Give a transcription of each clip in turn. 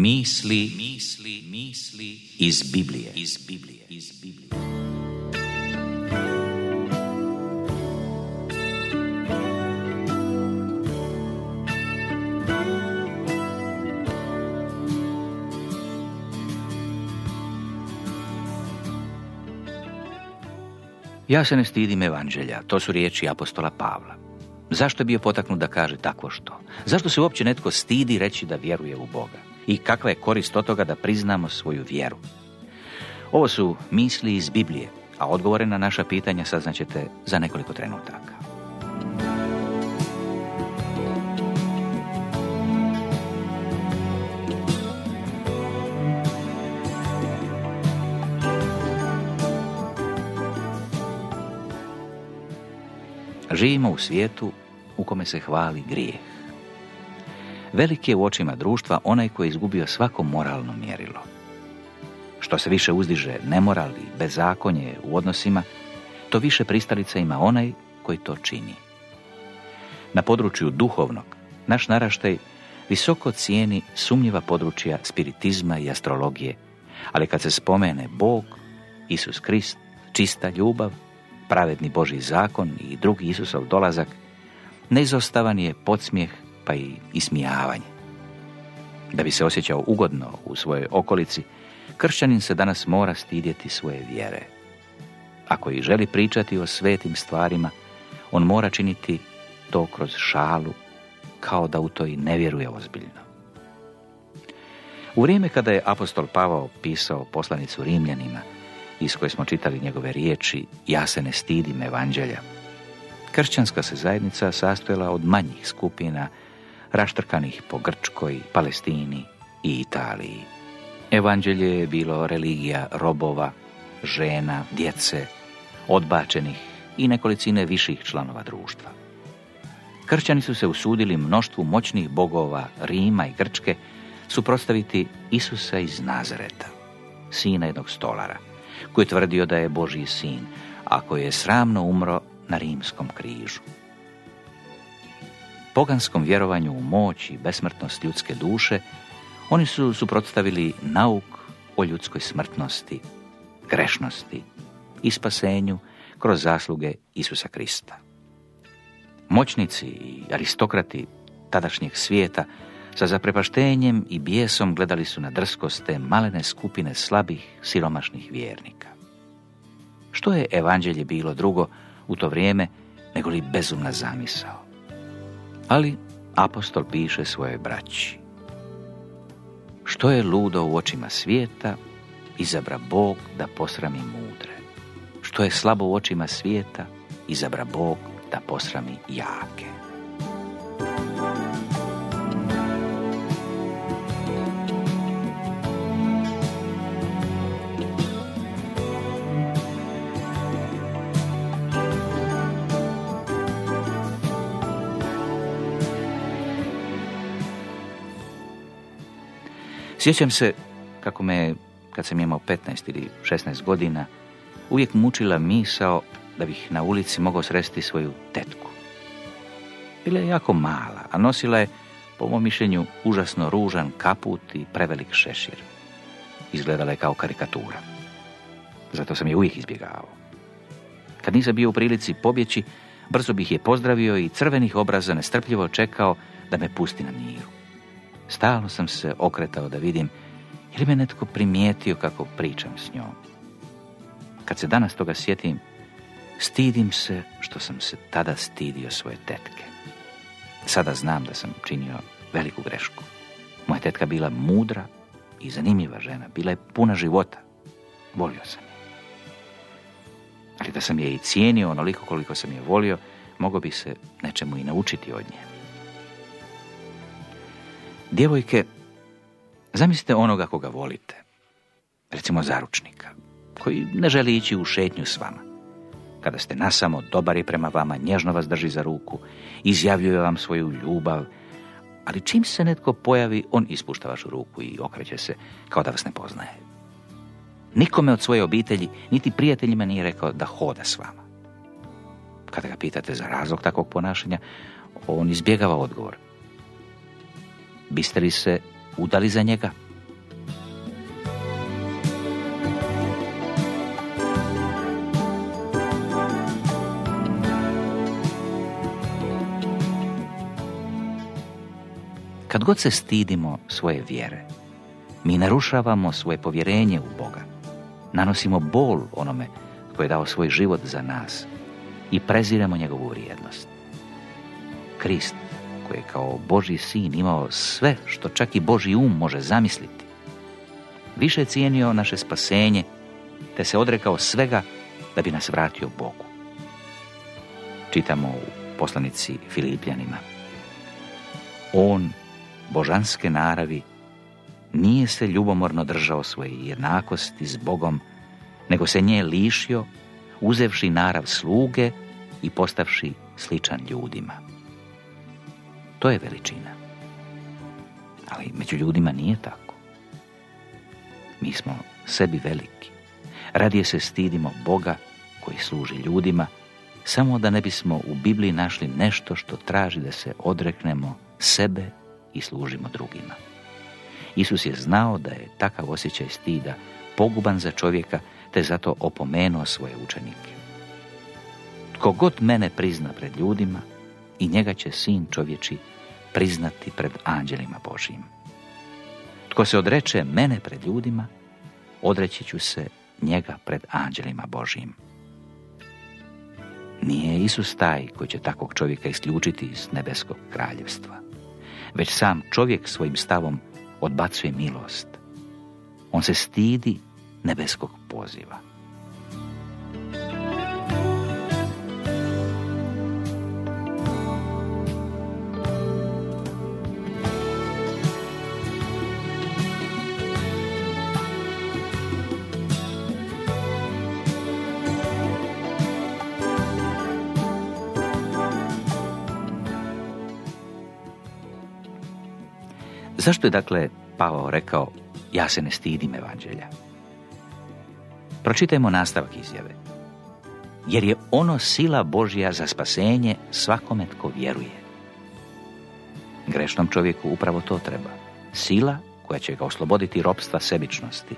Misli, misli, misli iz Biblije, iz Biblije, iz Biblije. Ja se ne stidim evanđelja, to su riječi apostola Pavla. Zašto je bio potaknut da kaže takvo što? Zašto se uopće netko stidi reći da vjeruje u Boga? I kakva je korist od toga da priznamo svoju vjeru? Ovo su misli iz Biblije, a odgovore na naša pitanja saznaćete za nekoliko trenutaka. Živimo u svijetu u kome se hvali grijeh. Velik je u očima društva onaj koji je izgubio svako moralno mjerilo. Što se više uzdiže nemoral i bezakonje u odnosima, to više pristalica ima onaj koji to čini. Na području duhovnog, naš naraštaj visoko cijeni sumnjiva područja spiritizma i astrologije, ali kad se spomene Bog, Isus Krist, čista ljubav, pravedni Boži zakon i drugi Isusov dolazak, neizostavan je podsmijeh pa i ismijavanje. Da bi se osjećao ugodno u svojoj okolici, kršćanin se danas mora stidjeti svoje vjere. Ako i želi pričati o svetim stvarima, on mora činiti to kroz šalu, kao da u to i ne vjeruje ozbiljno. U vrijeme kada je apostol Pavao pisao poslanicu Rimljanima, iz koje smo čitali njegove riječi Ja se ne stidim evanđelja. Kršćanska se zajednica sastojala od manjih skupina raštrkanih po Grčkoj, Palestini i Italiji. Evanđelje je bilo religija robova, žena, djece, odbačenih i nekolicine viših članova društva. Kršćani su se usudili mnoštvu moćnih bogova Rima i Grčke suprotstaviti Isusa iz Nazareta, sina jednog stolara – koji je tvrdio da je Božji sin, a koji je sramno umro na rimskom križu. Poganskom vjerovanju u moć i besmrtnost ljudske duše, oni su suprotstavili nauk o ljudskoj smrtnosti, grešnosti i spasenju kroz zasluge Isusa Krista. Moćnici i aristokrati tadašnjeg svijeta sa zaprepaštenjem i bijesom gledali su na drskost te malene skupine slabih, siromašnih vjernika. Što je evanđelje bilo drugo u to vrijeme nego li bezumna zamisao? Ali apostol piše svoje braći. Što je ludo u očima svijeta, izabra Bog da posrami mudre. Što je slabo u očima svijeta, izabra Bog da posrami jake. Sjećam se kako me, kad sam imao 15 ili 16 godina, uvijek mučila misao da bih na ulici mogao sresti svoju tetku. Bila je jako mala, a nosila je, po mom mišljenju, užasno ružan kaput i prevelik šešir. Izgledala je kao karikatura. Zato sam je uvijek izbjegavao. Kad nisam bio u prilici pobjeći, brzo bih je pozdravio i crvenih obraza nestrpljivo čekao da me pusti na miru. Stalno sam se okretao da vidim je me netko primijetio kako pričam s njom. Kad se danas toga sjetim, stidim se što sam se tada stidio svoje tetke. Sada znam da sam činio veliku grešku. Moja tetka bila mudra i zanimljiva žena, bila je puna života. Volio sam je. Ali da sam je i cijenio onoliko koliko sam je volio, mogao bi se nečemu i naučiti od nje. Djevojke, zamislite onoga koga volite, recimo zaručnika, koji ne želi ići u šetnju s vama. Kada ste nasamo, dobar je prema vama, nježno vas drži za ruku, izjavljuje vam svoju ljubav, ali čim se netko pojavi, on ispušta vašu ruku i okreće se kao da vas ne poznaje. Nikome od svoje obitelji, niti prijateljima nije rekao da hoda s vama. Kada ga pitate za razlog takvog ponašanja, on izbjegava odgovor biste li se udali za njega? Kad god se stidimo svoje vjere, mi narušavamo svoje povjerenje u Boga. Nanosimo bol onome koji je dao svoj život za nas i preziramo njegovu vrijednost. Krist koji je kao Boži sin imao sve što čak i Boži um može zamisliti, više cijenio naše spasenje, te se odrekao svega da bi nas vratio Bogu. Čitamo u poslanici Filipljanima. On, božanske naravi, nije se ljubomorno držao svoje jednakosti s Bogom, nego se nje lišio, uzevši narav sluge i postavši sličan ljudima. To je veličina. Ali među ljudima nije tako. Mi smo sebi veliki. Radije se stidimo Boga koji služi ljudima, samo da ne bismo u Bibliji našli nešto što traži da se odreknemo sebe i služimo drugima. Isus je znao da je takav osjećaj stida poguban za čovjeka, te zato opomenuo svoje učenike. Tko god mene prizna pred ljudima, i njega će sin čovječi priznati pred anđelima Božijim. Tko se odreče mene pred ljudima, odreći ću se njega pred anđelima Božijim. Nije Isus taj koji će takvog čovjeka isključiti iz nebeskog kraljevstva, već sam čovjek svojim stavom odbacuje milost. On se stidi nebeskog poziva. Zašto je dakle Pavao rekao ja se ne stidim evanđelja? Pročitajmo nastavak izjave. Jer je ono sila Božja za spasenje svakome tko vjeruje. Grešnom čovjeku upravo to treba. Sila koja će ga osloboditi ropstva sebičnosti,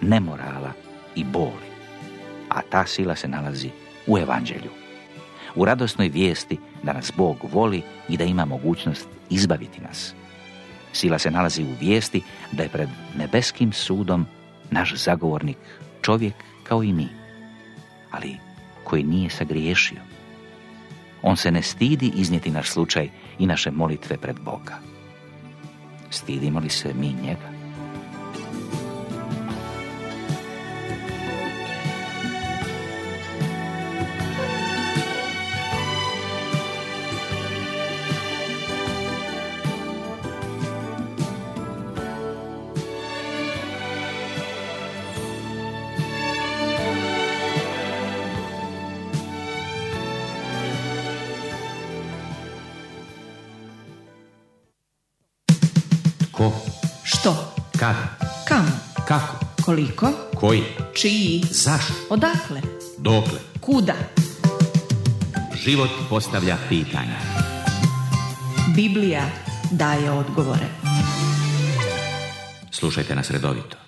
nemorala i boli. A ta sila se nalazi u evanđelju. U radosnoj vijesti da nas Bog voli i da ima mogućnost izbaviti nas. Sila se nalazi u vijesti da je pred nebeskim sudom naš zagovornik čovjek kao i mi, ali koji nije sagriješio. On se ne stidi iznijeti naš slučaj i naše molitve pred Boga. Stidimo li se mi njega? Ko? Što? Kad? Kam? Kako? Koliko? Koji? Čiji? Zašto? Odakle? Dokle? Kuda? Život postavlja pitanja. Biblija daje odgovore. Slušajte nas redovito.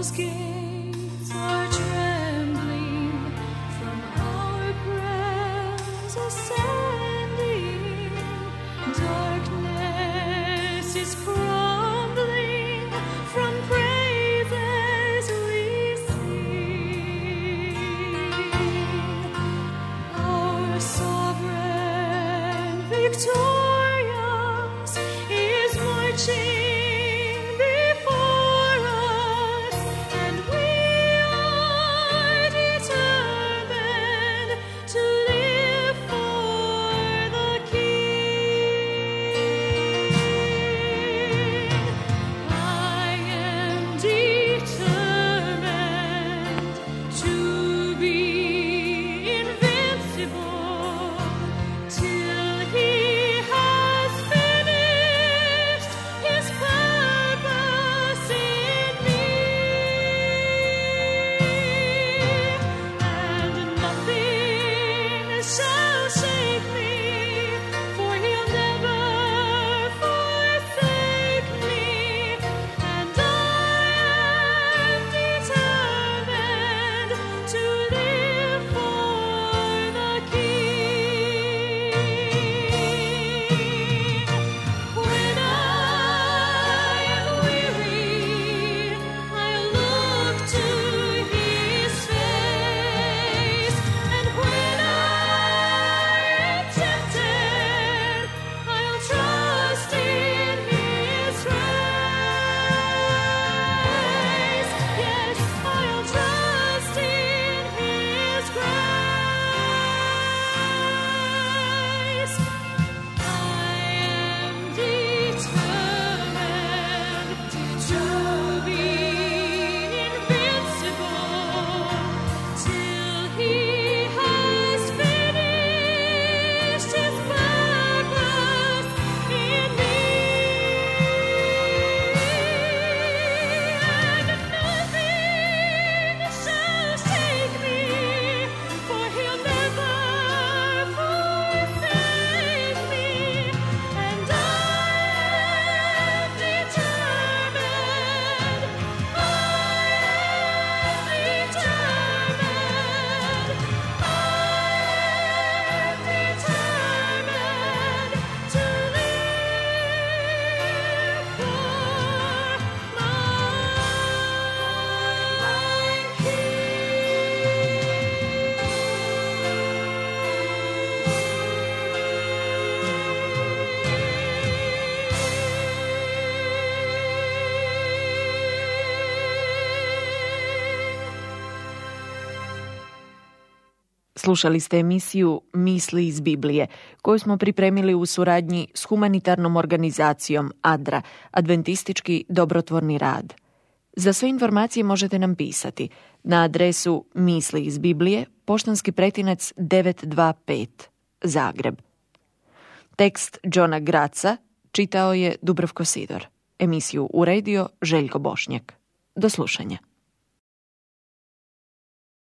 was given. Slušali ste emisiju Misli iz Biblije, koju smo pripremili u suradnji s humanitarnom organizacijom ADRA, Adventistički dobrotvorni rad. Za sve informacije možete nam pisati na adresu Misli iz Biblije, poštanski pretinac 925, Zagreb. Tekst Johna Graca čitao je Dubrovko Sidor. Emisiju uredio Željko Bošnjak. Do slušanja.